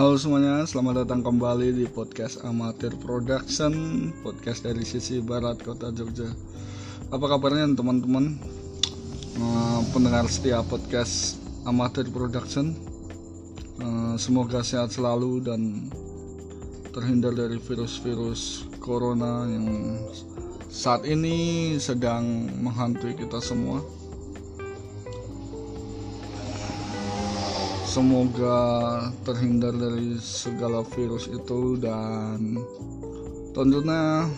Halo semuanya, selamat datang kembali di podcast Amatir Production, podcast dari sisi barat kota Jogja. Apa kabarnya teman-teman? Uh, pendengar setia podcast Amatir Production. Uh, semoga sehat selalu dan terhindar dari virus-virus corona yang saat ini sedang menghantui kita semua. Semoga terhindar dari segala virus itu dan tentunya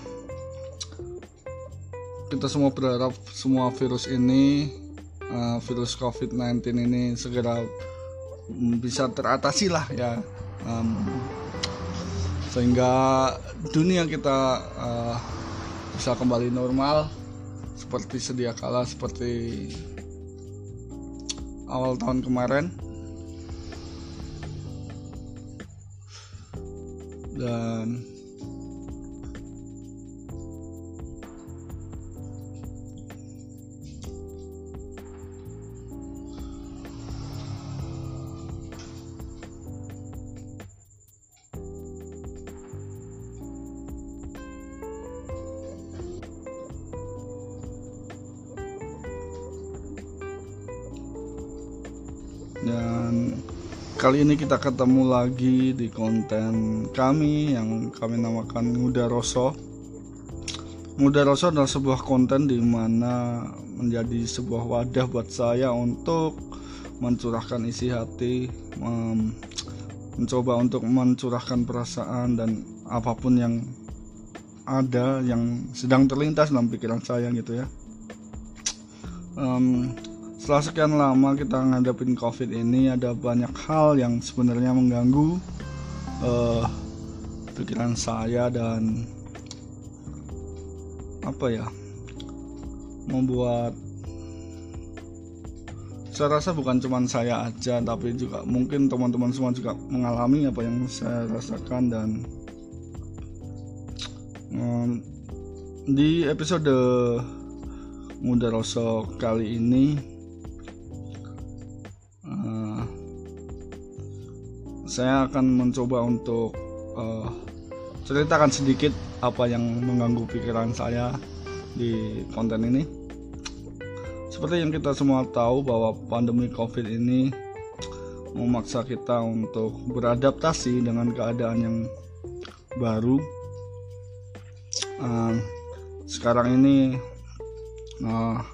kita semua berharap semua virus ini uh, virus COVID-19 ini segera bisa teratasi lah ya. Um, sehingga dunia kita uh, bisa kembali normal seperti sedia kala seperti awal tahun kemarin dan dan Kali ini kita ketemu lagi di konten kami yang kami namakan Muda Rosso. Muda Rosso adalah sebuah konten di mana menjadi sebuah wadah buat saya untuk mencurahkan isi hati, mencoba untuk mencurahkan perasaan dan apa pun yang ada yang sedang terlintas dalam pikiran saya gitu ya. Um, setelah sekian lama kita ngadepin covid ini ada banyak hal yang sebenarnya mengganggu uh, pikiran saya dan apa ya membuat saya rasa bukan cuma saya aja tapi juga mungkin teman-teman semua juga mengalami apa yang saya rasakan dan di episode Muda Rosok kali ini saya akan mencoba untuk uh, ceritakan sedikit apa yang mengganggu pikiran saya di konten ini. Seperti yang kita semua tahu bahwa pandemi Covid ini memaksa kita untuk beradaptasi dengan keadaan yang baru. Uh, sekarang ini uh,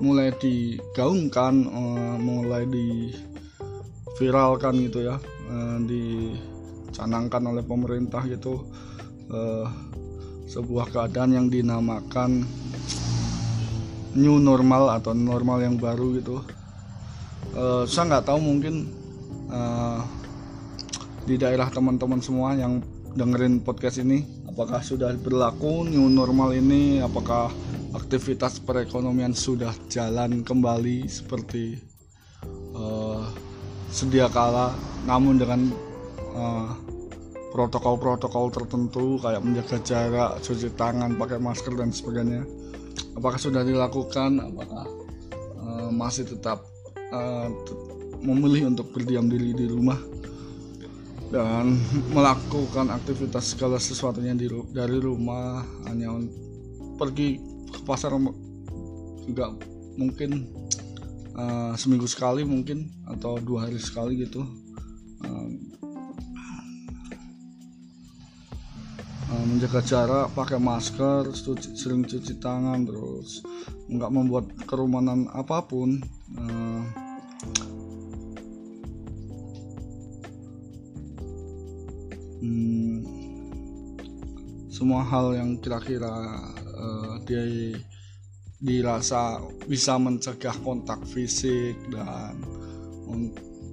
mulai digaungkan, uh, mulai di viralkan gitu ya uh, dicanangkan oleh pemerintah gitu uh, sebuah keadaan yang dinamakan new normal atau normal yang baru gitu. Uh, saya nggak tahu mungkin di daerah teman-teman semua yang dengerin podcast ini apakah sudah berlaku new normal ini apakah aktivitas perekonomian sudah jalan kembali seperti sedia kala namun dengan eh, protokol-protokol tertentu kayak menjaga jarak, cuci tangan, pakai masker dan sebagainya. Apakah sudah dilakukan? Apakah uh, masih tetap uh, memilih untuk berdiam diri di rumah dan melakukan aktivitas segala sesuatunya di, dari rumah hanya pergi ke pasar juga mungkin uh, seminggu sekali mungkin atau dua hari sekali gitu. Menjaga jarak pakai masker cuci, sering cuci tangan terus nggak membuat kerumunan apa pun. Uh, hmm, semua hal yang kira-kira uh, dia dirasa bisa mencegah kontak fisik dan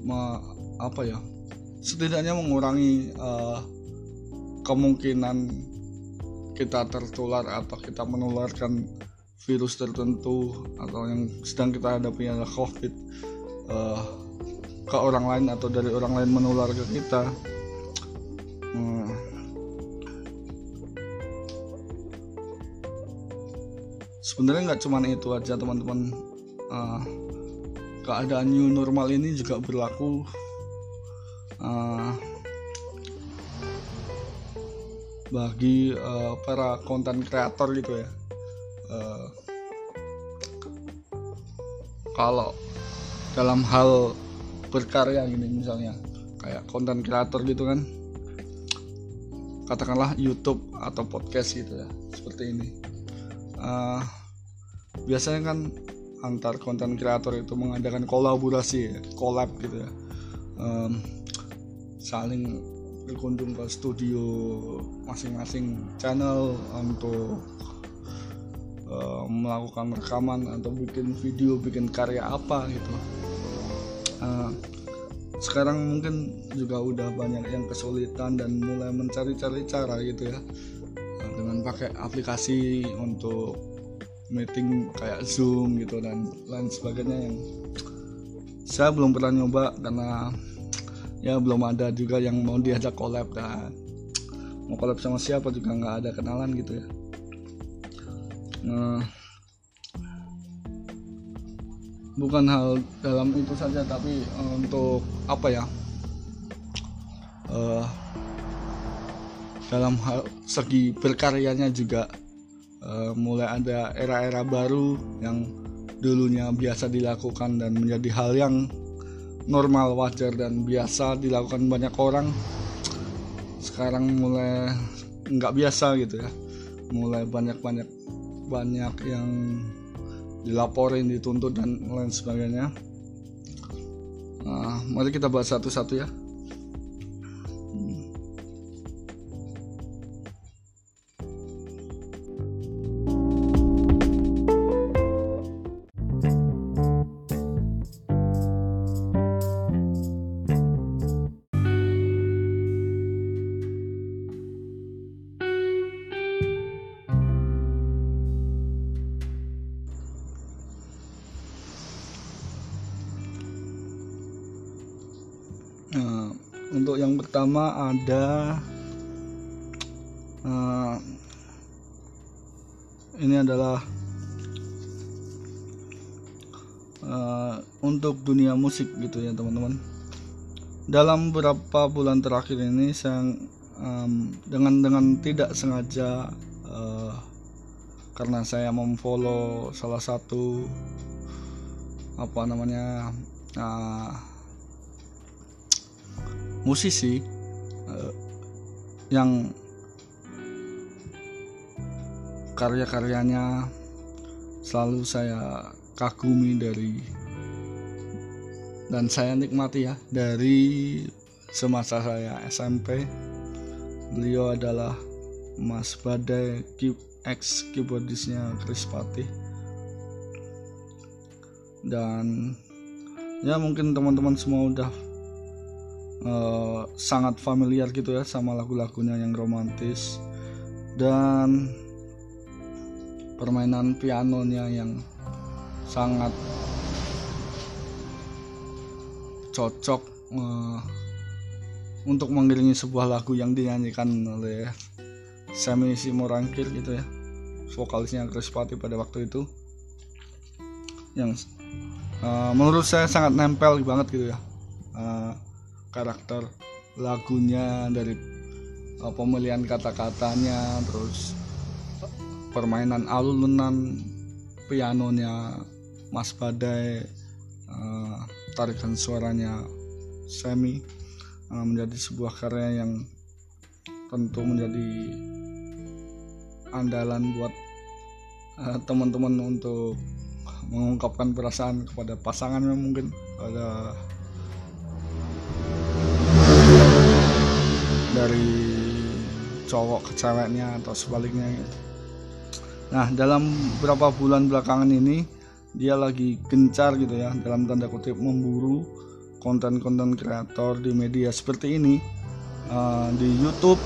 me, apa ya setidaknya mengurangi uh, kemungkinan kita tertular atau kita menularkan virus tertentu atau yang sedang kita hadapi adalah covid uh, ke orang lain atau dari orang lain menular ke kita. Hmm sebenarnya nggak cuma itu aja teman-teman. Uh, keadaan new normal ini juga berlaku. Uh, bagi uh, para konten kreator gitu ya. Uh, kalau dalam hal berkarya gini misalnya kayak konten kreator gitu kan katakanlah YouTube atau podcast gitu ya seperti ini. Uh, biasanya kan antar konten kreator itu mengadakan kolaborasi collab gitu ya. Um, saling berkunjung ke studio masing-masing channel untuk uh, melakukan rekaman atau bikin video bikin karya apa gitu. Uh, sekarang mungkin juga udah banyak yang kesulitan dan mulai mencari-cari cara gitu ya. Dengan pakai aplikasi untuk meeting kayak zoom gitu dan lain sebagainya yang saya belum pernah nyoba karena ya belum ada juga yang mau diajak collab dan mau collab sama siapa juga nggak ada kenalan gitu ya. Nah, bukan hal dalam itu saja tapi uh, untuk apa ya? Uh, dalam hal segi berkaryanya juga uh, mulai ada era-era baru yang dulunya biasa dilakukan dan menjadi hal yang normal wajar dan biasa dilakukan banyak orang. Sekarang mulai nggak biasa gitu ya. Mulai banyak banyak banyak yang dilaporin dituntut dan lain sebagainya. Nah, mari kita bahas satu-satu ya pertama ada uh, ini adalah uh, untuk dunia musik gitu ya teman-teman. Dalam beberapa bulan terakhir ini saya um, dengan dengan tidak sengaja uh, karena saya memfollow salah satu apa namanya uh, musisi yang karya-karyanya selalu saya kagumi dari dan saya nikmati ya dari semasa saya SMP beliau adalah Mas Badai ex keyboardisnya Chris Patih. Dan ya mungkin teman-teman semua udah uh, sangat familiar gitu ya sama lagu-lagunya yang romantis. Dan permainan pianonya yang sangat cocok uh, untuk mengiringi sebuah lagu yang dinyanyikan oleh Semi Simorangkir gitu ya. Vokalisnya Chris Patti pada waktu itu. Yang uh, menurut saya sangat nempel banget gitu ya. Uh, karakter lagunya dari uh, pemilihan kata-katanya terus permainan alunan pianonya Mas Badai uh, tarikan suaranya Semi uh, menjadi sebuah karya yang tentu menjadi andalan buat uh, teman-teman untuk mengungkapkan perasaan kepada pasangannya mungkin pada dari cowok ke ceweknya atau sebaliknya gitu. Nah dalam beberapa bulan belakangan ini dia lagi gencar gitu ya dalam tanda kutip memburu konten-konten kreator di media seperti ini uh, di YouTube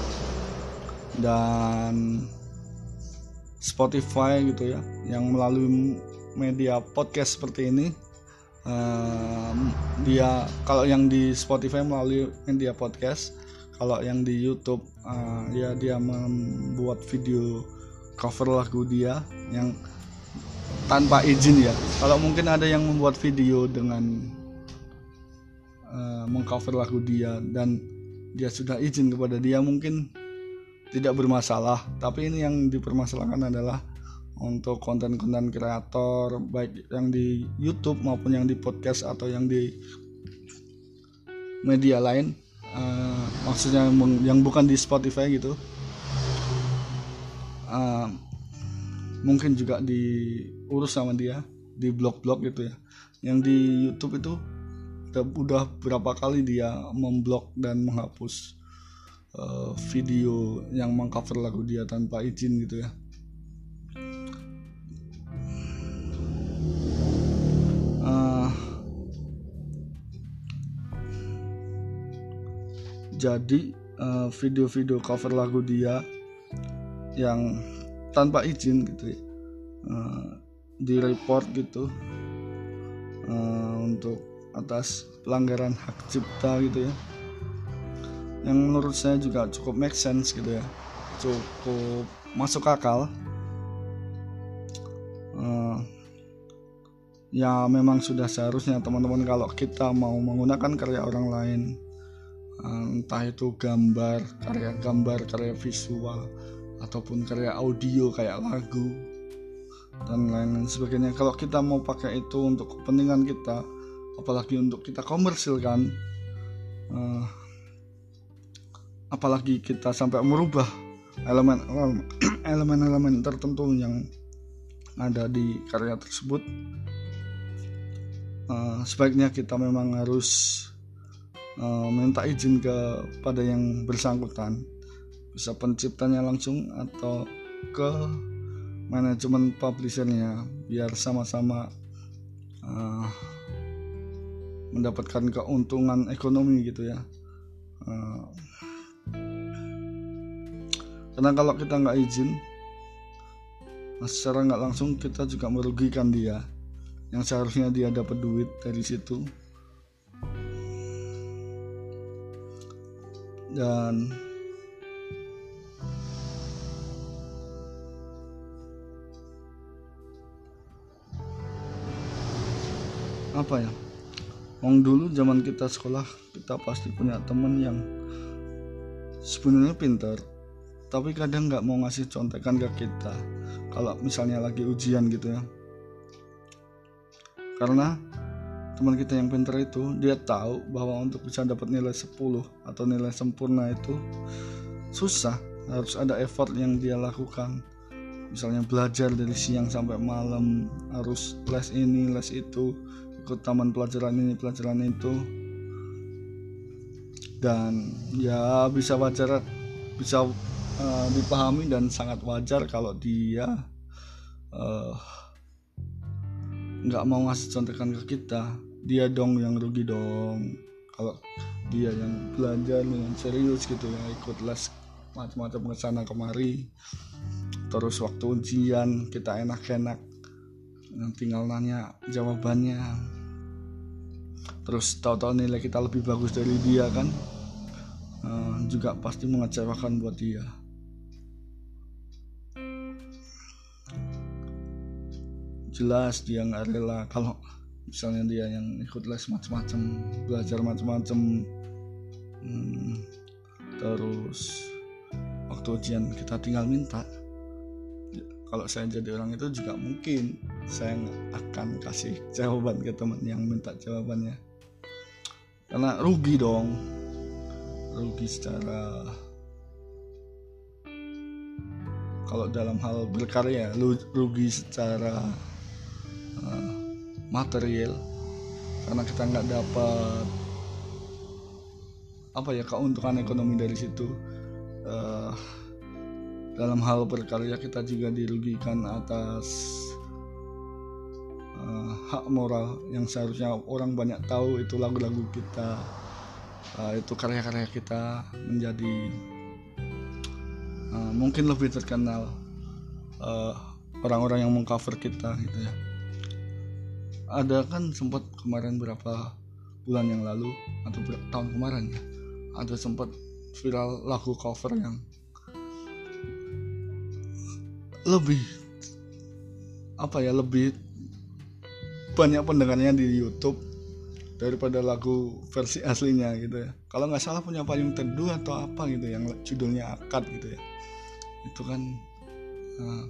dan Spotify gitu ya yang melalui media podcast seperti ini uh, dia kalau yang di Spotify melalui media podcast kalau yang di YouTube uh, ya dia membuat video cover lagu dia yang tanpa izin ya. Kalau mungkin ada yang membuat video dengan uh, mengcover lagu dia dan dia sudah izin kepada dia mungkin tidak bermasalah. Tapi ini yang dipermasalahkan adalah untuk konten-konten kreator baik yang di YouTube maupun yang di podcast atau yang di media lain uh, maksudnya yang bukan di Spotify gitu. Uh, mungkin juga diurus sama dia di blog-blog gitu ya. Yang di YouTube itu udah berapa kali dia memblok dan menghapus uh, video yang mengcover lagu dia tanpa izin gitu ya jadi uh, video-video cover lagu dia yang tanpa izin gitu ya uh, di report gitu uh, untuk atas pelanggaran hak cipta gitu ya. Yang menurut saya juga cukup make sense gitu ya cukup masuk akal. Uh, ya memang sudah seharusnya teman-teman kalau kita mau menggunakan karya orang lain uh, entah itu gambar karya gambar karya visual ataupun karya audio kayak lagu dan lain-lain sebagainya. Kalau kita mau pakai itu untuk kepentingan kita apalagi untuk kita komersilkan uh, apalagi kita sampai merubah elemen elemen-elemen tertentu yang ada di karya tersebut uh, sebaiknya kita memang harus uh, minta izin kepada yang bersangkutan bisa penciptanya langsung atau ke manajemen publishernya biar sama-sama uh, mendapatkan keuntungan ekonomi gitu ya. Uh, karena kalau kita nggak izin secara nggak langsung kita juga merugikan dia. Yang seharusnya dia dapat duit dari situ dan apa ya? Wong dulu zaman kita sekolah kita pasti punya temen yang sebenarnya pintar tapi kadang nggak mau ngasih contekan ke kita. Kalau misalnya lagi ujian gitu ya. Karena teman kita yang pintar itu dia tahu bahwa untuk bisa dapat nilai 10 atau nilai sempurna itu susah. Harus ada effort yang dia lakukan. Misalnya belajar dari siang sampai malam harus les ini les itu ikut taman pelajaran ini pelajaran itu. Dan ya bisa wajar bisa uh, dipahami dan sangat wajar kalau dia uh, nggak mau ngasih contekan ke kita dia dong yang rugi dong. Kalau dia yang belajar dengan serius gitu ya ikut les macam-macam ke sana kemari. Terus waktu ujian kita enak-enak. Tinggal nanya jawabannya. Terus tahu-tahu nilai kita lebih bagus dari dia kan. Uh, juga pasti mengecewakan buat dia. Jelas dia nggak rela kalau misalnya dia yang ikut les macam-macam belajar macam-macam hmm, terus waktu ujian kita tinggal minta kalau saya jadi orang itu juga mungkin saya akan kasih jawaban ke teman yang minta jawabannya. Karena rugi dong rugi secara kalau dalam hal berkarya rugi secara uh, material karena kita nggak dapat apa ya keuntungan ekonomi dari situ. Uh, dalam hal berkarya kita juga dirugikan atas uh, hak moral yang seharusnya orang banyak tahu itu lagu-lagu kita uh, itu karya-karya kita menjadi uh, mungkin lebih terkenal orang-orang uh, yang mengcover kita gitu ya ada kan sempat kemarin berapa bulan yang lalu atau berapa tahun kemarin ya ada sempat viral lagu cover yang lebih apa ya lebih banyak pendengarnya di YouTube daripada lagu versi aslinya gitu ya. Kalau nggak salah punya payung teduh atau apa gitu yang judulnya akad gitu ya. Itu kan uh,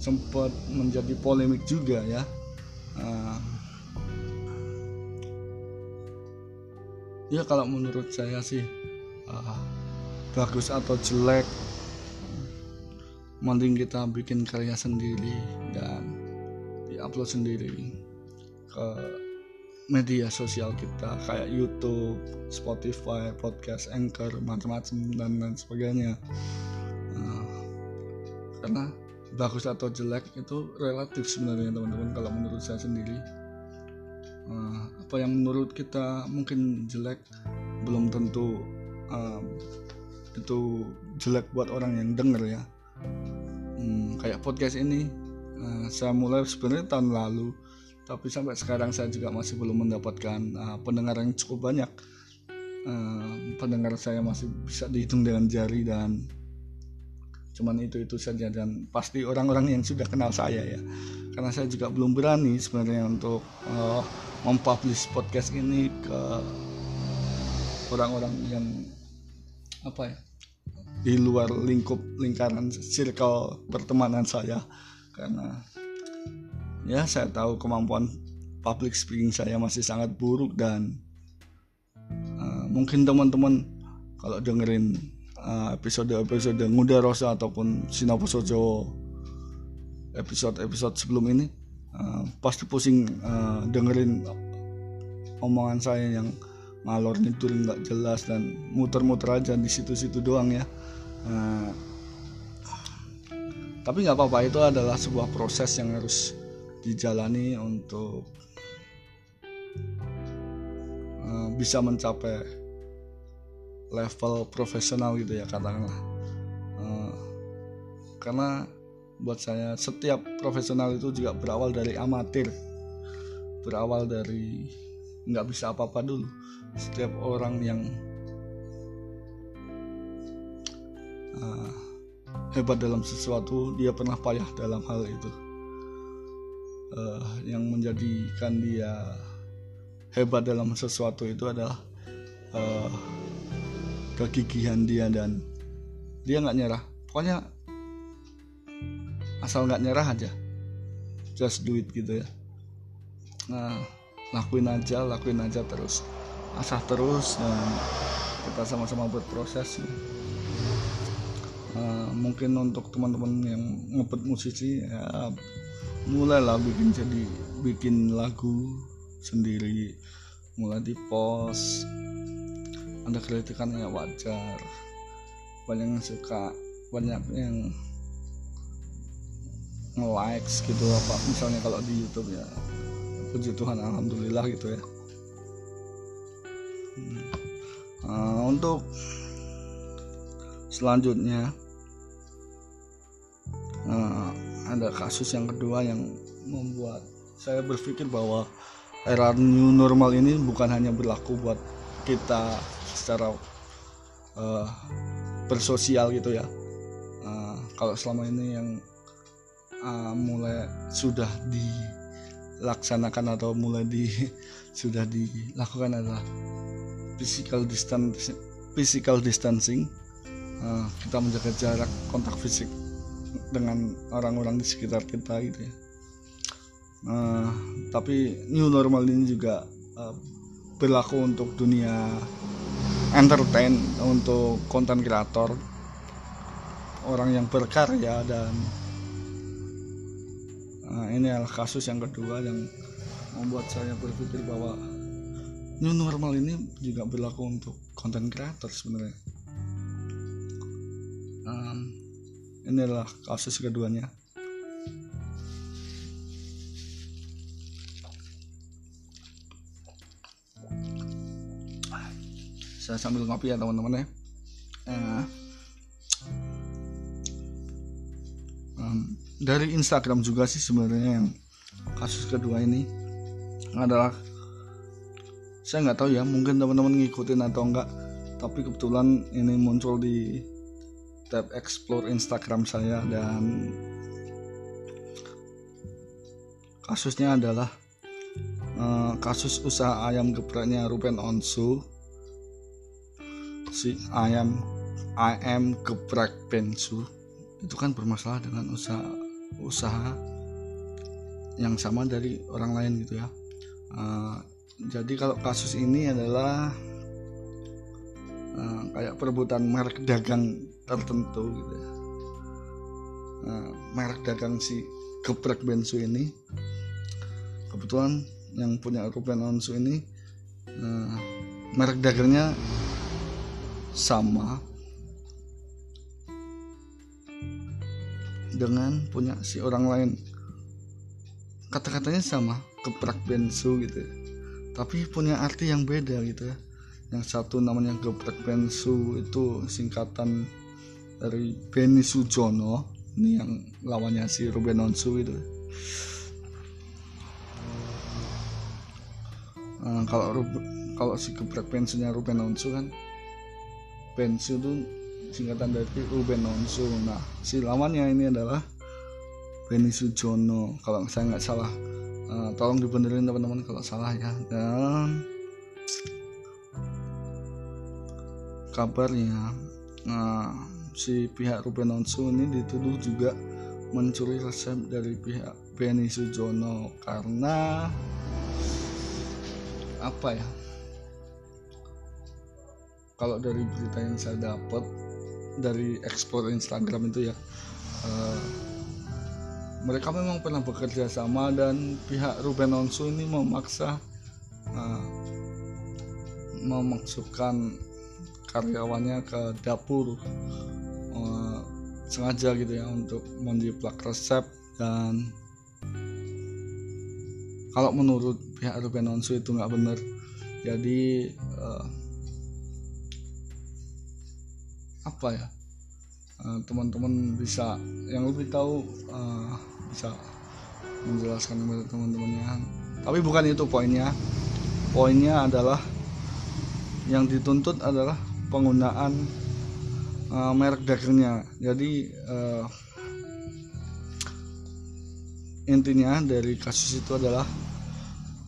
sempat menjadi polemik juga ya. Uh, ya kalau menurut saya sih uh, bagus atau jelek mending kita bikin karya sendiri dan diupload sendiri ke media sosial kita kayak YouTube, Spotify, podcast, Anchor, macam-macam dan lain sebagainya. Uh, karena bagus atau jelek itu relatif sebenarnya teman-teman kalau menurut saya sendiri. Uh, apa yang menurut kita mungkin jelek belum tentu uh, itu jelek buat orang yang denger ya. Hmm, kayak podcast ini uh, saya mulai sebenarnya tahun lalu tapi sampai sekarang saya juga masih belum mendapatkan uh, pendengar yang cukup banyak. Uh, pendengar saya masih bisa dihitung dengan jari dan cuman itu itu saja. Dan pasti orang-orang yang sudah kenal saya ya. Karena saya juga belum berani sebenarnya untuk uh, mempublish podcast ini ke orang-orang yang apa ya di luar lingkup lingkaran circle pertemanan saya. Karena ya saya tahu kemampuan public speaking saya masih sangat buruk dan uh, mungkin teman-teman kalau dengerin episode-episode uh, Muda Rosa ataupun Sinaposojo episode-episode sebelum ini uh, pasti pusing uh, dengerin omongan saya yang ngalor nidur nggak jelas dan muter-muter aja di situ-situ doang ya. Uh, tapi nggak apa-apa itu adalah sebuah proses yang harus dijalani untuk uh, bisa mencapai level profesional gitu ya katakanlah. Uh, karena buat saya setiap profesional itu juga berawal dari amatir. Berawal dari nggak bisa apa-apa dulu. Setiap orang yang uh, hebat dalam sesuatu dia pernah payah dalam hal itu. Uh, yang menjadikan dia hebat dalam sesuatu itu adalah uh, kegigihan dia dan dia nggak nyerah. Pokoknya asal nggak nyerah aja. Just do it gitu ya. Nah lakuin aja lakuin aja terus. Asah terus dan kita sama-sama berproses uh, mungkin untuk teman-teman yang ngebet musisi ya mulailah bikin jadi bikin lagu sendiri. Mulai di post ada kritikan ya wajar. Banyak yang suka banyak yang nge-likes gitu apa misalnya kalau di YouTube ya. Puji Tuhan alhamdulillah gitu ya. Uh, untuk selanjutnya uh, ada kasus yang kedua yang membuat saya berpikir bahwa era new normal ini bukan hanya berlaku buat kita secara uh, bersosial gitu ya. Uh, kalau selama ini yang uh, mulai sudah dilaksanakan atau mulai di sudah dilakukan adalah physical distance physical distancing. Uh, kita menjaga jarak kontak fisik dengan orang-orang di sekitar kita gitu ya. Uh, tapi new normal ini juga uh, berlaku untuk dunia entertain untuk konten kreator orang yang berkarya dan nah, ini adalah kasus yang kedua yang membuat saya berpikir bahwa new normal ini juga berlaku untuk konten kreator sebenarnya. Um, ini adalah kasus keduanya saya sambil ngopi ya teman-teman ya. Uh, um, dari Instagram juga sih sebenarnya yang kasus kedua ini adalah saya nggak tahu ya mungkin teman-teman ngikutin atau enggak tapi kebetulan ini muncul di tab explore Instagram saya dan kasusnya adalah uh, kasus usaha ayam gepreknya Ruben Onsu si ayam ayam geprek pensu itu kan bermasalah dengan usaha usaha yang sama dari orang lain gitu ya. Uh, jadi kalau kasus ini adalah uh, kayak perebutan merek dagang tertentu gitu ya. Uh, merek dagang si geprek bensu ini kebetulan yang punya Ruben Onsu ini uh, merek dagangnya sama dengan punya si orang lain. Kata-katanya sama geprak bensu gitu ya. tapi punya arti yang beda gitu ya. Yang satu namanya geprak bensu itu singkatan dari Beni Sujono ini yang lawannya si Ruben Onsu itu. Nah, kalau kalau si geprak bensunya Ruben Onsu kan bensu itu singkatan dari Ruben Onsu. Nah si lawannya ini adalah Benny Sujono kalau saya nggak salah. Uh, tolong dibenerin teman-teman kalau salah ya. Dan kabarnya uh, si pihak Ruben Onsu ini dituduh juga mencuri resep dari pihak Benny Sujono karena apa ya kalau dari berita yang saya dapat dari ekspor Instagram itu ya uh, mereka memang pernah bekerja sama dan pihak Ruben Onsu ini memaksa uh, memasukkan karyawannya ke dapur uh, sengaja gitu ya untuk menjiplak resep dan kalau menurut pihak Ruben Onsu itu nggak benar. Jadi uh, apa ya teman-teman uh, bisa yang lebih tahu uh, bisa menjelaskan kepada teman-temannya. Tapi bukan itu poinnya. Poinnya adalah yang dituntut adalah penggunaan uh, merek dagangnya jadi uh, intinya dari kasus itu adalah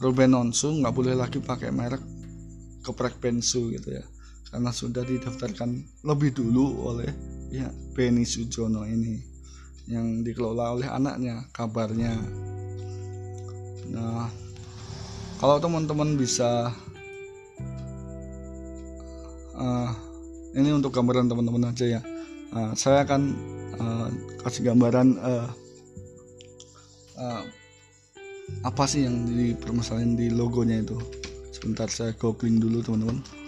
Ruben Onsu nggak boleh lagi pakai merek keprek pensu gitu ya karena sudah didaftarkan lebih dulu oleh ya Beni Sujono ini yang dikelola oleh anaknya kabarnya. Nah kalau teman-teman bisa uh, ini untuk gambaran teman-teman aja ya. Uh, saya akan uh, kasih gambaran uh, uh, apa sih yang dipermasalahin di logonya itu. Sebentar saya googling dulu teman-teman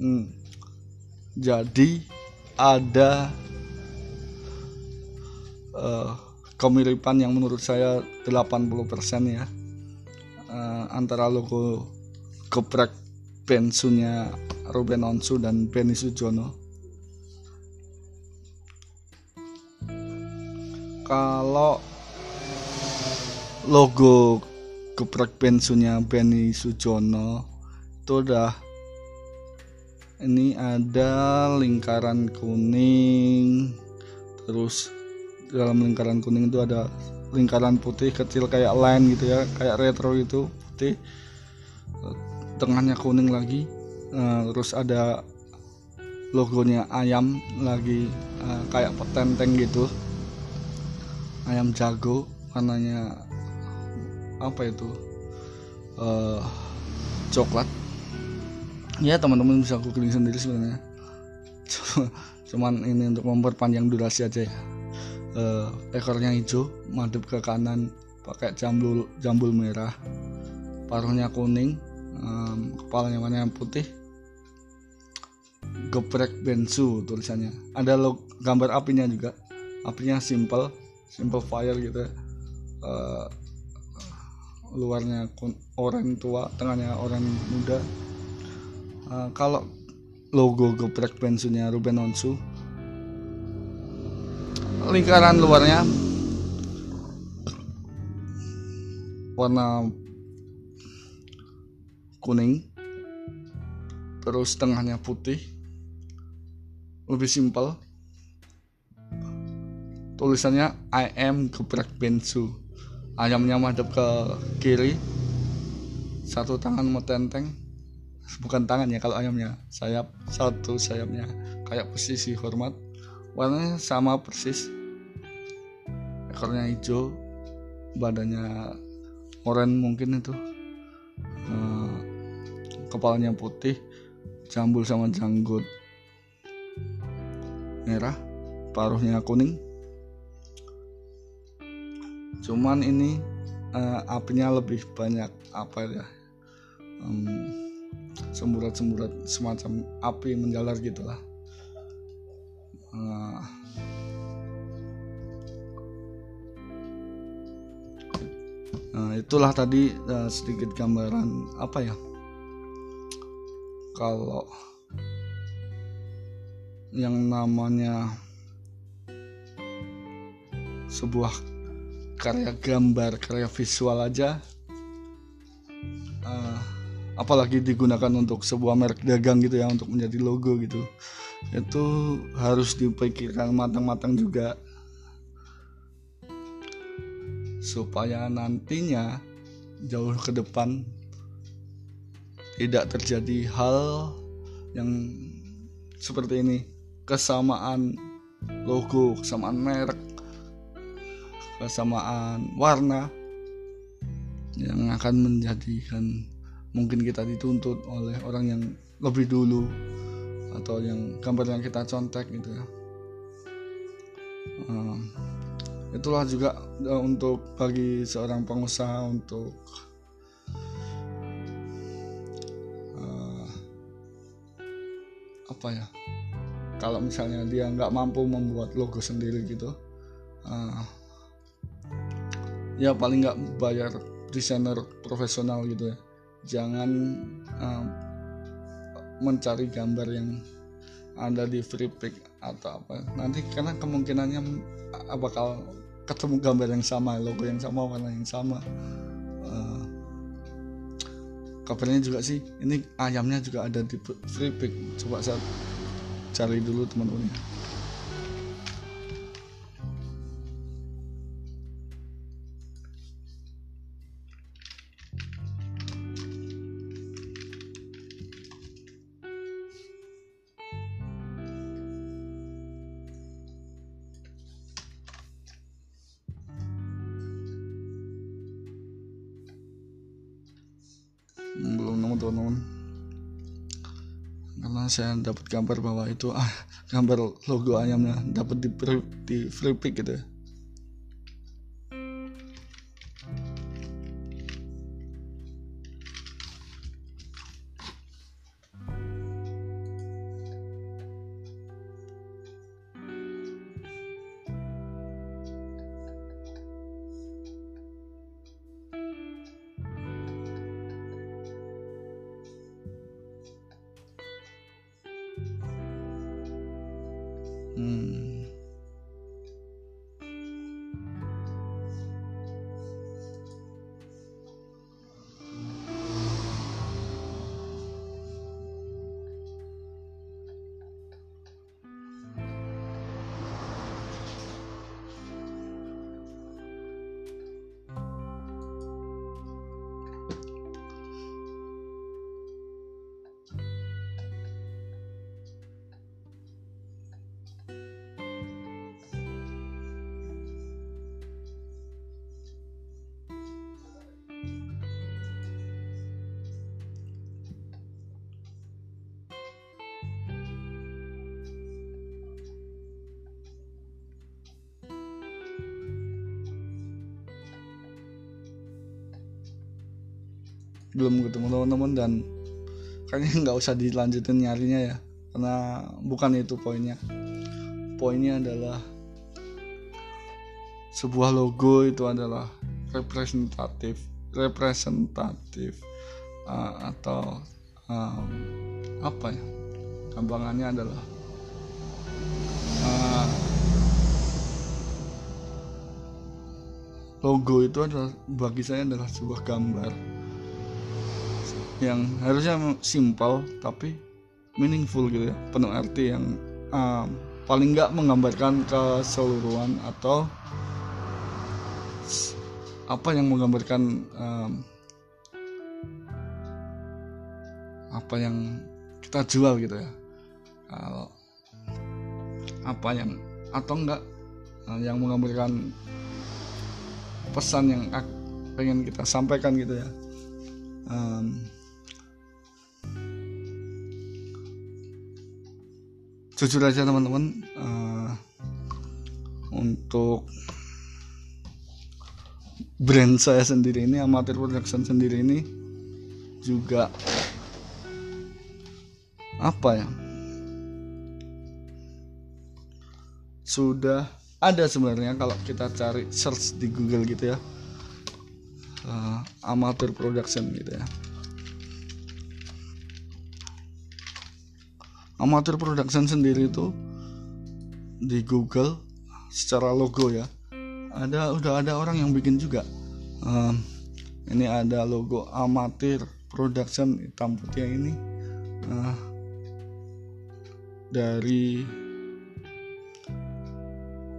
Hmm. Jadi ada uh, kemiripan yang menurut saya 80% ya uh, antara logo geprek pensunya Ruben Onsu dan Benny Sujono. Kalau logo geprek pensunya Benny Sujono itu udah ini ada lingkaran kuning. Terus dalam lingkaran kuning itu ada lingkaran putih kecil kayak line gitu ya kayak retro itu putih. Tengahnya kuning lagi. Uh, terus ada logonya ayam lagi uh, kayak petenteng gitu. Ayam jago warnanya apa itu? Uh, coklat ya teman-teman bisa googling sendiri sebenarnya. Cuman ini untuk memperpanjang durasi aja ya. Uh, ekornya hijau madep ke kanan pakai jambul jambul merah. Paruhnya kuning um, kepalanya warna putih. Geprek bensu tulisannya. Ada lo gambar apinya juga. Apinya simple simple fire gitu uh, luarnya orang tua tengahnya orang muda uh, kalau logo geprek pensiunnya Ruben Onsu lingkaran luarnya warna kuning terus tengahnya putih lebih simpel. Tulisannya I am geprek bensu. Ayamnya madep ke kiri satu tangan mau tenteng bukan tangan ya kalau ayamnya. Sayap satu sayapnya. Kayak posisi hormat. Warnanya sama persis. Ekornya hijau. Badannya oranye mungkin itu. Uh, kepalanya putih. Jambul sama janggut merah. Paruhnya kuning. Cuman ini uh, apinya lebih banyak apa ya semburat-semburat semacam api menjalar gitulah. Uh, nah itulah tadi uh, sedikit gambaran apa ya? Kalau yang namanya sebuah karya gambar karya visual aja uh, apalagi digunakan untuk sebuah merek dagang gitu ya untuk menjadi logo gitu. Itu harus dipikirkan matang-matang juga. Supaya nantinya jauh ke depan tidak terjadi hal yang seperti ini. Kesamaan logo kesamaan merek kesamaan warna yang akan menjadikan mungkin kita dituntut oleh orang yang lebih dulu atau yang gambar yang kita contek gitu ya. Uh, itulah juga uh, untuk bagi seorang pengusaha untuk uh, apa ya kalau misalnya dia nggak mampu membuat logo sendiri gitu uh, ya paling nggak bayar desainer profesional gitu ya jangan uh, mencari gambar yang ada di free pick atau apa. Nanti karena kemungkinannya bakal ketemu gambar yang sama logo yang sama warna yang sama. Uh, kabarnya juga sih ini ayamnya juga ada di free pick. Coba saya cari dulu teman-teman teman-teman. Karena saya dapat gambar bahwa itu ah gambar logo ayamnya dapat di, di free pick gitu belum ketemu teman-teman dan kayaknya nggak usah dilanjutin nyarinya ya. Karena bukan itu poinnya. Poinnya adalah sebuah logo itu adalah representatif representatif uh, atau um, apa ya? Gampangannya adalah uh, logo itu adalah bagi saya adalah sebuah gambar yang harusnya simpel tapi meaningful gitu ya. Penuh arti yang um, paling nggak menggambarkan keseluruhan atau apa yang menggambarkan um, apa yang kita jual gitu ya. Kalau apa yang atau enggak yang menggambarkan pesan yang pengen kita sampaikan gitu ya. Um, jujur aja teman-teman uh, untuk brand saya sendiri ini amatir production sendiri ini juga apa ya? Sudah ada sebenarnya kalau kita cari search di Google gitu ya. Uh, amatir production gitu ya amatir production sendiri itu di Google secara logo ya. Ada udah ada orang yang bikin juga. Um, ini ada logo amatir production hitam putih ini. Uh, dari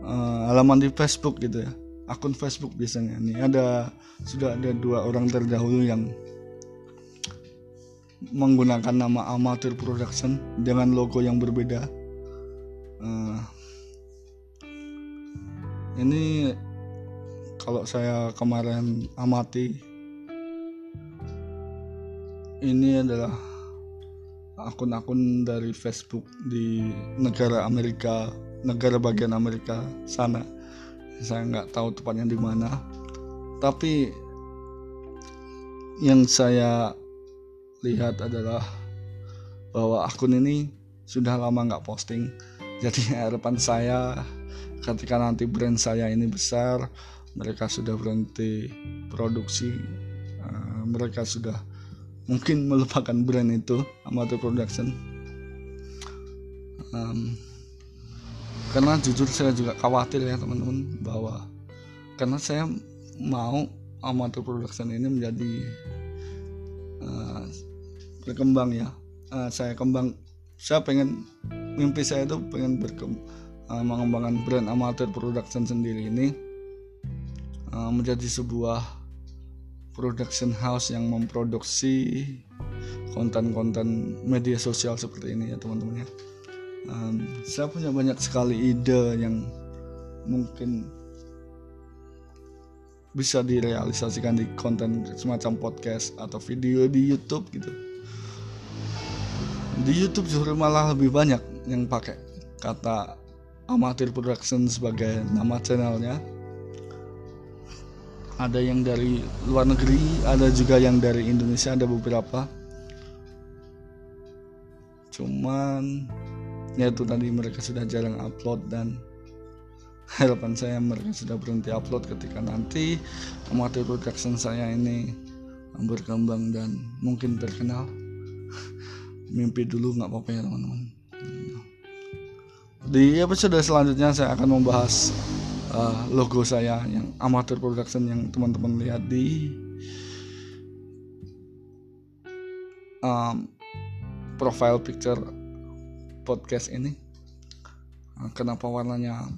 uh, halaman di Facebook gitu ya. Akun Facebook biasanya. Ini ada sudah ada dua orang terdahulu yang menggunakan nama Amateur Production dengan logo yang berbeda. Uh, ini kalau saya kemarin amati, ini adalah akun-akun dari Facebook di negara Amerika, negara bagian Amerika sana. Saya nggak tahu tepatnya di mana, tapi yang saya lihat adalah bahwa akun ini sudah lama nggak posting. Jadi harapan saya ketika nanti brand saya ini besar mereka sudah berhenti produksi uh, mereka sudah mungkin melupakan brand itu amateur production. Um, karena jujur saya juga khawatir ya teman-teman bahwa karena saya mau amateur production ini menjadi uh, berkembang ya. Uh, saya kembang saya pengen mimpi saya itu pengen berkembang uh, mengembangkan brand amateur production sendiri ini uh, menjadi sebuah production house yang memproduksi konten-konten media sosial seperti ini ya teman-teman ya. Um, saya punya banyak sekali ide yang mungkin bisa direalisasikan di konten semacam podcast atau video di YouTube gitu di YouTube justru malah lebih banyak yang pakai kata amatir production sebagai nama channelnya. Ada yang dari luar negeri ada juga yang dari Indonesia ada beberapa. Cuman ya itu tadi mereka sudah jarang upload dan harapan saya mereka sudah berhenti upload ketika nanti amatir production saya ini berkembang dan mungkin terkenal mimpi dulu nggak apa-apa ya teman-teman. Di episode selanjutnya saya akan membahas uh, logo saya yang amateur production yang teman-teman lihat di um, profile picture podcast ini. Uh, kenapa warnanya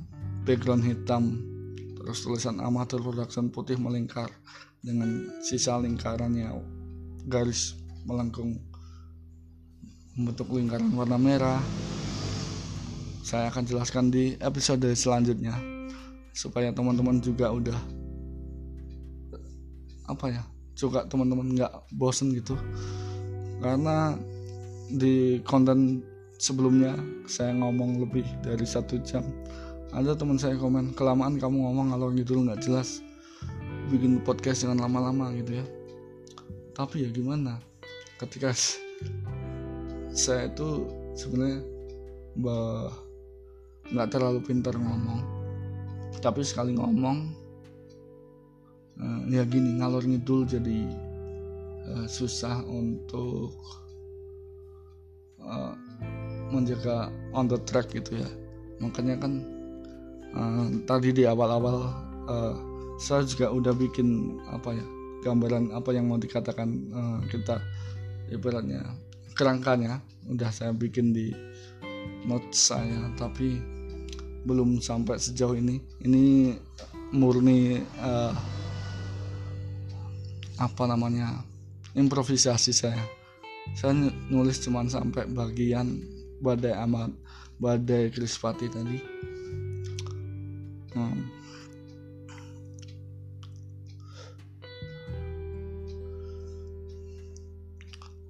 background hitam terus tulisan amateur production putih melingkar dengan sisa lingkarannya garis melengkung membentuk lingkaran warna merah. Saya akan jelaskan di episode selanjutnya supaya teman-teman juga udah apa ya juga teman-teman nggak bosen gitu. Karena di konten sebelumnya saya ngomong lebih dari satu jam. Ada teman saya komen kelamaan kamu ngomong kalau gitu nggak jelas bikin podcast jangan lama-lama gitu ya. Tapi ya gimana ketika saya itu sebenarnya nggak terlalu pintar ngomong. Tapi sekali ngomong uh, ya gini ngalor ngidul jadi uh, susah untuk uh, menjaga on the track gitu ya. Makanya kan uh, tadi di awal-awal uh, saya juga udah bikin apa ya gambaran apa yang mau dikatakan uh, kita ibaratnya kerangkanya. Udah saya bikin di notes saya tapi belum sampai sejauh ini. Ini murni uh, apa namanya improvisasi saya. Saya nulis cuma sampai bagian badai amat badai krispati tadi. Hmm.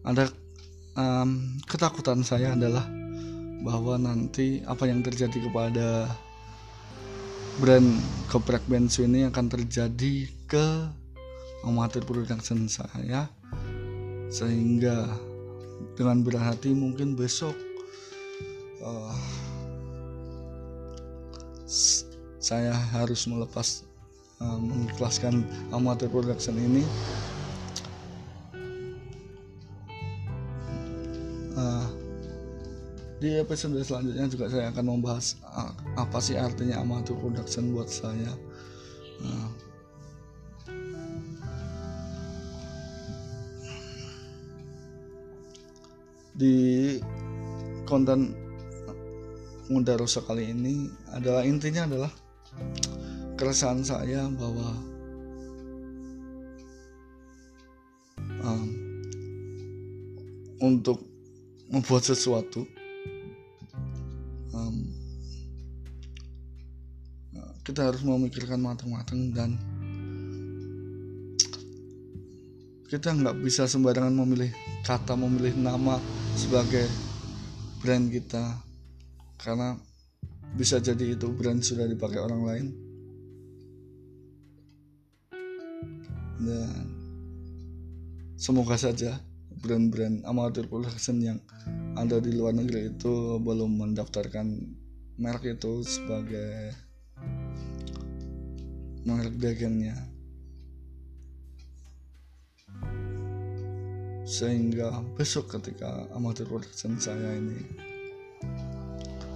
ada um, ketakutan saya adalah bahwa nanti apa yang terjadi kepada brand geprek bensu ini akan terjadi ke amatir production saya. Sehingga dengan berhati mungkin besok uh, saya harus melepas uh, mengikhlaskan amatir production ini di episode selanjutnya juga saya akan membahas uh, apa sih artinya amateur production buat saya. Uh, di konten muda rosa kali ini adalah intinya adalah keresahan saya bahwa um, untuk membuat sesuatu kita harus memikirkan matang-matang dan kita nggak bisa sembarangan memilih kata memilih nama sebagai brand kita. Karena bisa jadi itu brand sudah dipakai orang lain. Dan semoga saja brand-brand amatir production yang ada di luar negeri itu belum mendaftarkan merek itu sebagai merek dagangnya sehingga besok ketika amatir production saya ini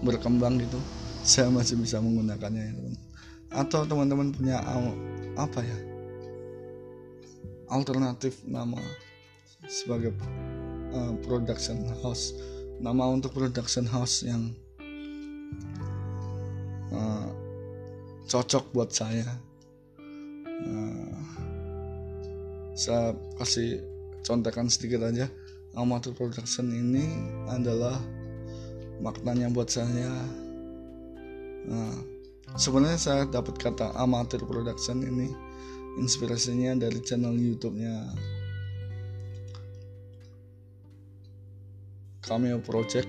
berkembang gitu saya masih bisa menggunakannya ya teman atau teman-teman punya apa ya alternatif nama sebagai uh, production house nama untuk production house yang uh, cocok buat saya nah, saya kasih contekan sedikit aja. Amateur production ini adalah maknanya buat saya. Nah, sebenarnya saya dapat kata amateur production ini inspirasinya dari channel YouTube-nya. Cameo Project.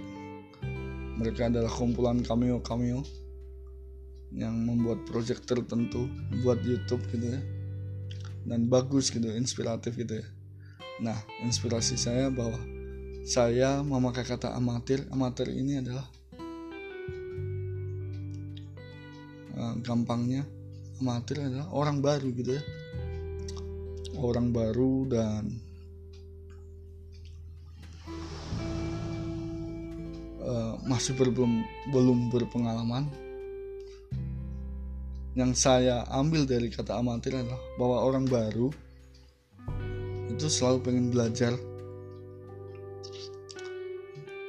Mereka adalah kumpulan cameo cameo yang membuat project tertentu buat YouTube gitu ya. Dan bagus gitu inspiratif gitu ya. Nah inspirasi saya bahwa saya memakai kata amatir. Amatir ini adalah uh, gampangnya amatir adalah orang baru gitu ya. Orang baru dan uh, masih belum belum berpengalaman yang saya ambil dari kata amatir adalah bahwa orang baru itu selalu pengen belajar.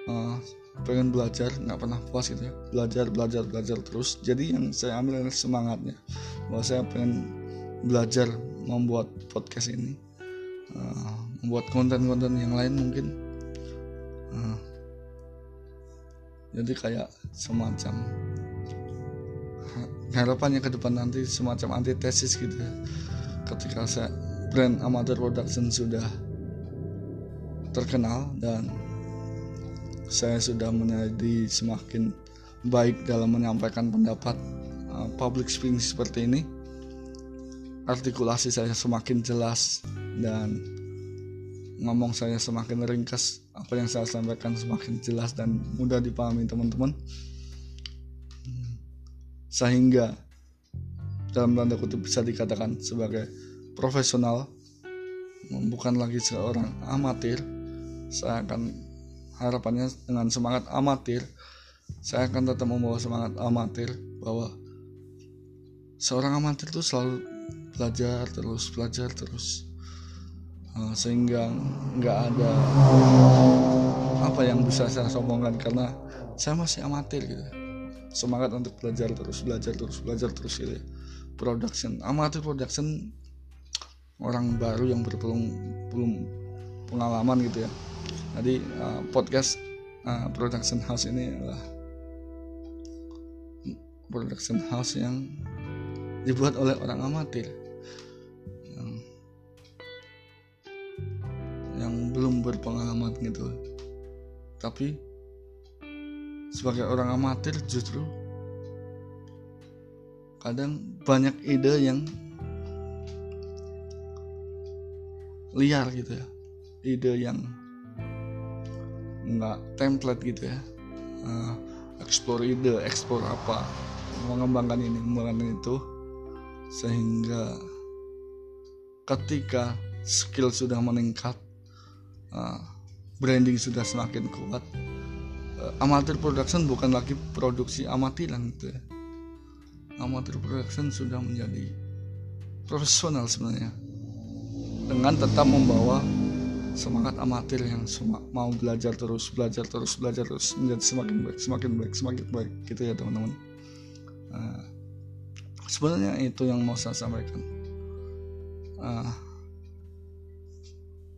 Uh, pengen belajar nggak pernah puas gitu ya. Belajar belajar belajar terus. Jadi yang saya ambil adalah semangatnya. Bahwa saya pengen belajar membuat podcast ini. Uh, membuat konten-konten yang lain mungkin. Uh, jadi kayak semacam harapannya ke depan nanti semacam antitesis gitu ya. Ketika saya brand amateur production sudah terkenal dan saya sudah menjadi semakin baik dalam menyampaikan pendapat uh, public speaking seperti ini artikulasi saya semakin jelas dan ngomong saya semakin ringkas apa yang saya sampaikan semakin jelas dan mudah dipahami teman-teman sehingga dalam tanda kutip bisa dikatakan sebagai profesional bukan lagi seorang amatir saya akan harapannya dengan semangat amatir saya akan tetap membawa semangat amatir bahwa seorang amatir itu selalu belajar terus belajar terus. Uh, sehingga nggak ada apa yang bisa saya sombongkan karena saya masih amatir gitu semangat untuk belajar terus belajar terus belajar terus gitu ya. production amatir production orang baru yang belum belum pengalaman gitu ya. Jadi uh, podcast uh, production house ini adalah production house yang dibuat oleh orang amatir. Yang, yang belum berpengalaman gitu. Tapi sebagai orang amatir justru kadang banyak ide yang liar gitu ya. Ide yang nggak template gitu ya. Uh, explore ide explore apa mengembangkan ini mengembangkan itu sehingga ketika skill sudah meningkat uh, branding sudah semakin kuat amatir production bukan lagi produksi amatiran gitu ya. Amatir production sudah menjadi profesional sebenarnya. Dengan tetap membawa semangat amatir yang mau belajar terus belajar terus belajar terus menjadi semakin baik semakin baik semakin baik gitu ya teman-teman. Uh, sebenarnya itu yang mau saya sampaikan. Uh,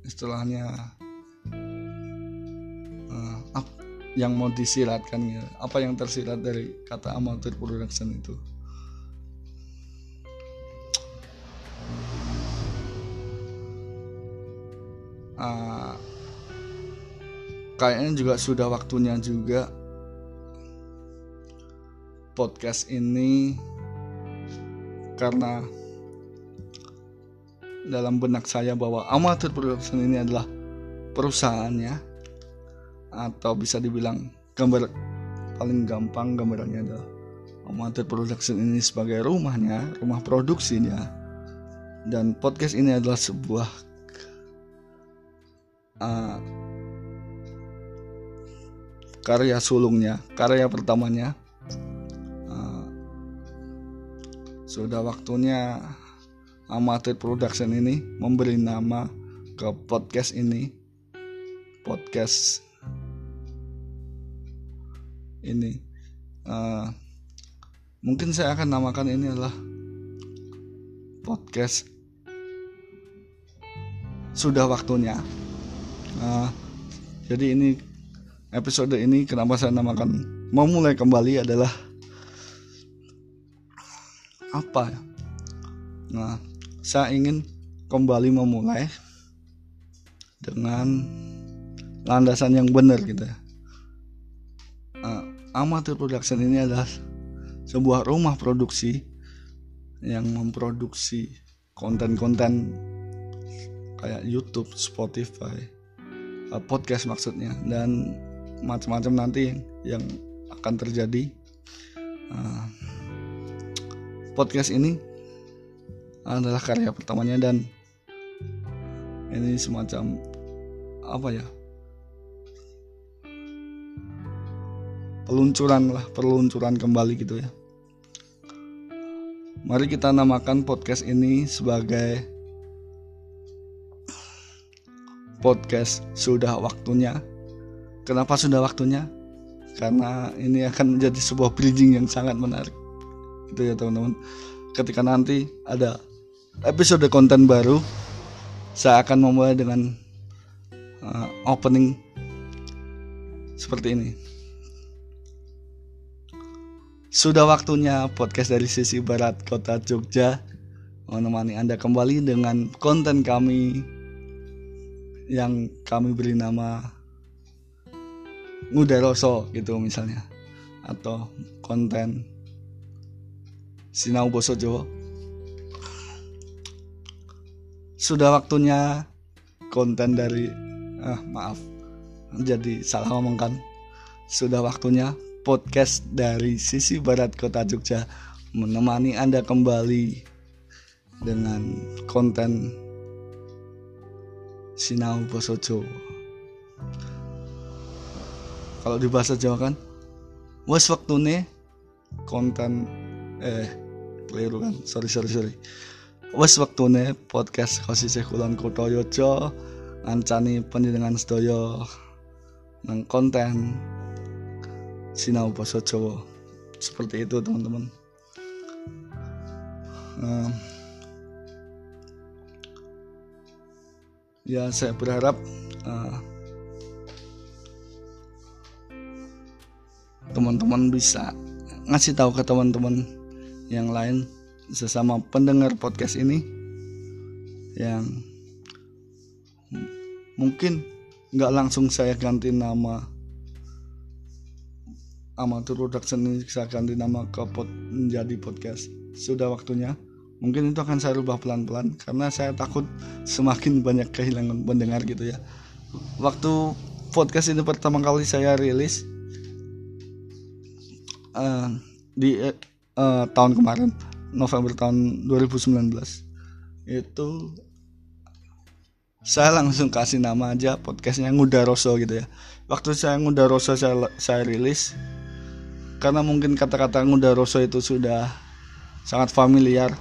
istilahnya yang mau disiratkan ya apa yang tersirat dari kata amatir production itu? Uh, kayaknya juga sudah waktunya juga. Podcast ini karena dalam benak saya bahwa amatir production ini adalah perusahaannya atau bisa dibilang gambar paling gampang gambarannya adalah amatir production ini sebagai rumahnya rumah produksinya dan podcast ini adalah sebuah uh, karya sulungnya, karya pertamanya. Uh, sudah waktunya amatir production ini memberi nama ke podcast ini, podcast ini. Uh, mungkin saya akan namakan ini adalah podcast sudah waktunya uh, jadi ini episode ini kenapa saya namakan memulai kembali adalah apa ya nah saya ingin kembali memulai dengan landasan yang benar gitu ya amatir production ini adalah sebuah rumah produksi yang memproduksi konten-konten kayak YouTube, Spotify, Uh, podcast maksudnya. Dan macam-macam nanti yang akan terjadi uh, podcast ini adalah karya pertamanya dan ini semacam apa ya peluncuran lah peluncuran kembali gitu ya mari kita namakan podcast ini sebagai podcast sudah waktunya. Kenapa sudah waktunya? Karena ini akan menjadi sebuah bridging yang sangat menarik. Itu ya teman-teman. Ketika nanti ada episode konten baru, saya akan memulai dengan uh, opening seperti ini. Sudah waktunya podcast dari sisi barat kota Jogja. Menemani Anda kembali dengan konten kami yang kami beri nama Nguderoso gitu misalnya. Atau konten Sinau Boso Jawa sudah waktunya konten dari ah maaf jadi salah ngomong kan sudah waktunya podcast dari sisi barat kota Jogja menemani anda kembali dengan konten Sinau Boso kalau di bahasa Jawa kan wes nih konten eh keliru kan? Sorry sorry sorry. Wes nih podcast kosise kulon kota yojo ngancani penjenengan sedaya nang konten sinau basa Jawa. Seperti itu teman-teman. Uh, ya saya berharap uh, teman-teman bisa ngasih tahu ke teman-teman yang lain sesama pendengar podcast ini yang mungkin nggak langsung saya ganti nama amatur production ini nama ke pod, menjadi podcast. Sudah waktunya. Mungkin itu akan saya rubah pelan-pelan karena saya takut semakin banyak kehilangan pendengar gitu ya. Waktu podcast ini pertama kali saya rilis uh, di uh, tahun kemarin November tahun 2019 itu saya langsung kasih nama aja podcastnya Ngudaroso gitu ya. Waktu saya Ngudaroso saya saya rilis karena mungkin kata-kata Ngudaroso itu sudah sangat familiar.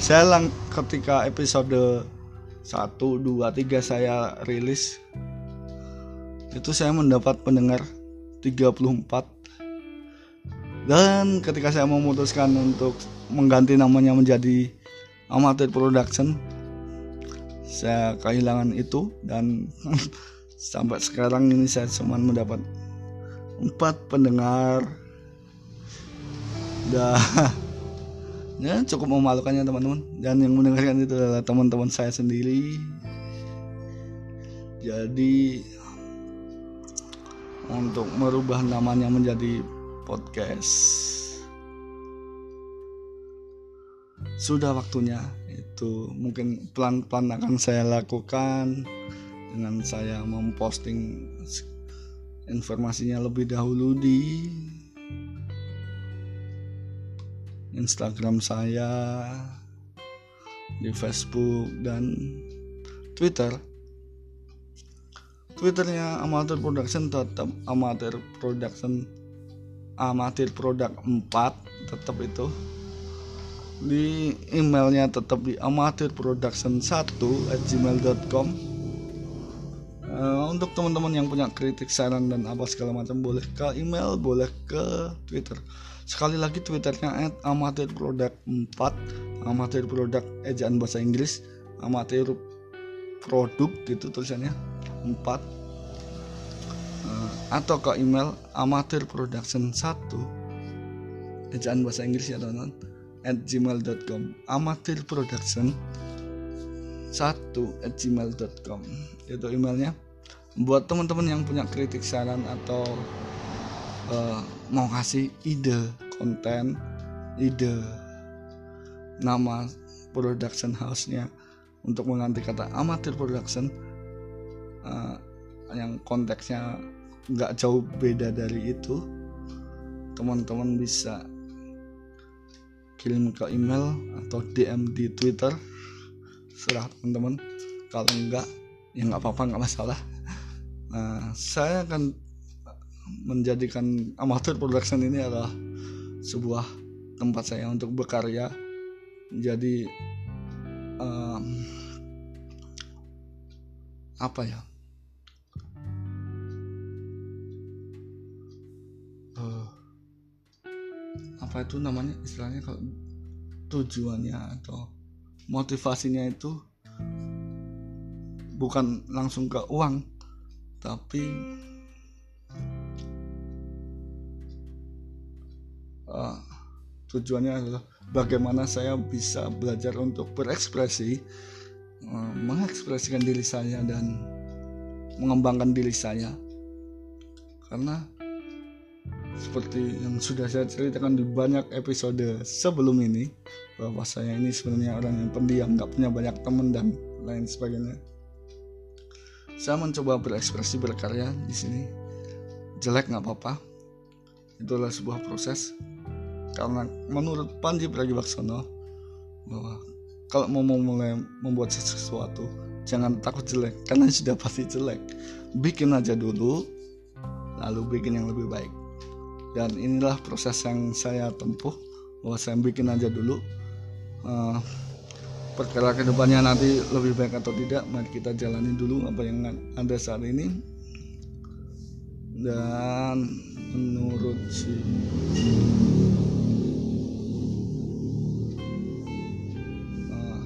Saya lang ketika episode 1, 2, 3 saya rilis itu saya mendapat pendengar 34 dan ketika saya memutuskan untuk mengganti namanya menjadi Amateur Production saya kehilangan itu dan sampai sekarang ini saya cuma mendapat empat pendengar. Dah. Ya cukup memalukannya teman-teman. Dan yang mendengarkan itu adalah teman-teman saya sendiri. Jadi untuk merubah namanya menjadi podcast. Sudah waktunya. Itu mungkin pelan-pelan akan saya lakukan dengan saya memposting informasinya lebih dahulu di Instagram saya, di Facebook dan Twitter. Twitternya Amateur Production tetap Amateur Production amatir produk 4 tetap itu di emailnya tetap di amatir production 1 at gmail.com eh, untuk teman-teman yang punya kritik saran dan apa segala macam boleh ke email boleh ke twitter. Sekali lagi twitternya at amatir produk 4 amatir produk ejaan bahasa Inggris amatir produk gitu tulisannya 4 uh, atau ke email amatir production 1 ejaan bahasa Inggris ya teman-teman at gmail.com amatir production 1 at gmail.com itu emailnya. Buat teman-teman yang punya kritik saran atau uh, mau kasih ide konten ide nama production house-nya untuk mengganti kata amatir production uh, yang konteksnya nggak jauh beda dari itu teman-teman bisa kirim ke email atau DM di Twitter serah teman-teman. Kalau enggak ya nggak apa-apa nggak masalah. Nah, saya akan menjadikan amateur production ini adalah sebuah tempat saya untuk berkarya jadi um, apa ya? Apa itu namanya istilahnya kalau tujuannya atau motivasinya itu bukan langsung ke uang tapi uh, tujuannya adalah bagaimana saya bisa belajar untuk berekspresi uh, mengekspresikan diri saya dan mengembangkan diri saya. Karena seperti yang sudah saya ceritakan di banyak episode sebelum ini bahwa saya ini sebenarnya orang yang pendiam nggak punya banyak teman dan lain sebagainya. Saya mencoba berekspresi berkarya di sini. Jelek nggak apa-apa. Itulah sebuah proses. Karena menurut Panji Pragiwaksono bahwa kalau mau mulai membuat sesuatu jangan takut jelek karena sudah pasti jelek. Bikin aja dulu lalu bikin yang lebih baik. Dan inilah proses yang saya tempuh bahwa saya bikin aja dulu uh, perkara ke depannya nanti lebih baik atau tidak mari kita jalani dulu apa yang ada saat ini. Dan menurut si uh,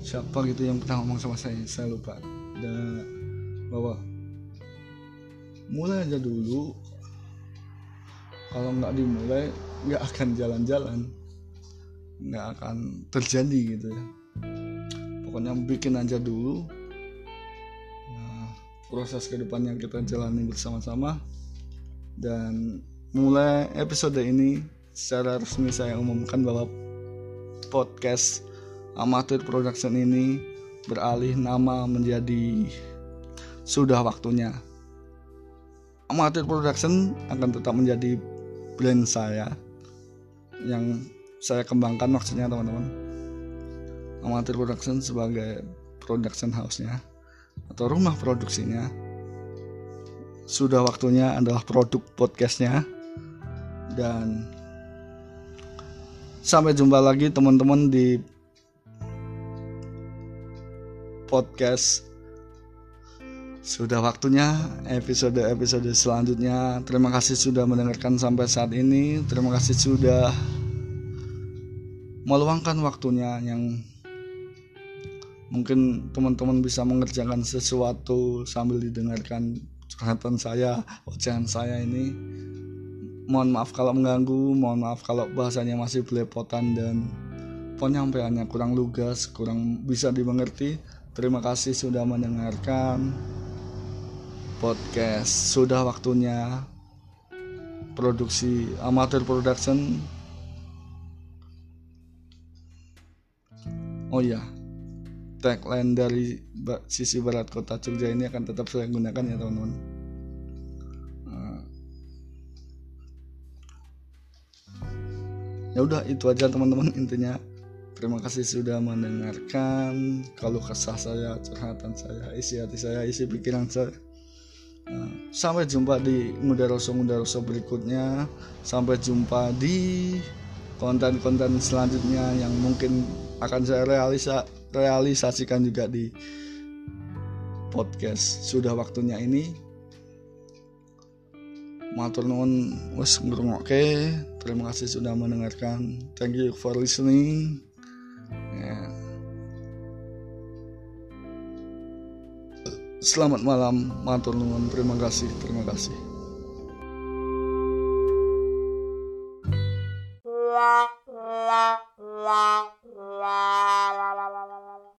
siapa gitu yang pernah ngomong sama saya? Saya lupa. Dan bahwa mulai aja dulu. Kalau nggak dimulai nggak akan jalan-jalan nggak akan terjadi gitu ya. Pokoknya bikin aja dulu. Nah, proses ke depan yang kita jalani bersama-sama. Dan mulai episode ini secara resmi saya umumkan bahwa podcast amatir production ini beralih nama menjadi sudah waktunya. Amatir production akan tetap menjadi brand saya yang saya kembangkan maksudnya teman-teman. Amatir Production sebagai production house-nya atau rumah produksinya. Sudah waktunya adalah produk podcastnya. Dan sampai jumpa lagi teman-teman di podcast. Sudah waktunya episode-episode selanjutnya. Terima kasih sudah mendengarkan sampai saat ini. Terima kasih sudah meluangkan waktunya yang mungkin teman-teman bisa mengerjakan sesuatu sambil didengarkan curhatan saya, ocehan saya ini. Mohon maaf kalau mengganggu, mohon maaf kalau bahasanya masih belepotan dan penyampaiannya kurang lugas, kurang bisa dimengerti. Terima kasih sudah mendengarkan podcast. Sudah waktunya produksi amatir production oh ya tagline dari sisi barat kota Jogja ini akan tetap saya gunakan ya teman-teman. Uh, ya udah itu aja teman-teman intinya. Terima kasih sudah mendengarkan. Kalau kesah saya curhatan saya isi hati saya isi pikiran saya. Uh, sampai jumpa di Mudaroso Mudaroso berikutnya. Sampai jumpa di konten-konten selanjutnya yang mungkin akan saya realisa realisasikan juga di podcast. Sudah waktunya ini. Matur nuwun wis ngrungokke. Terima kasih sudah mendengarkan. Thank you for listening. Yeah. selamat malam matur nuwun. Terima kasih terima kasih la la la la la la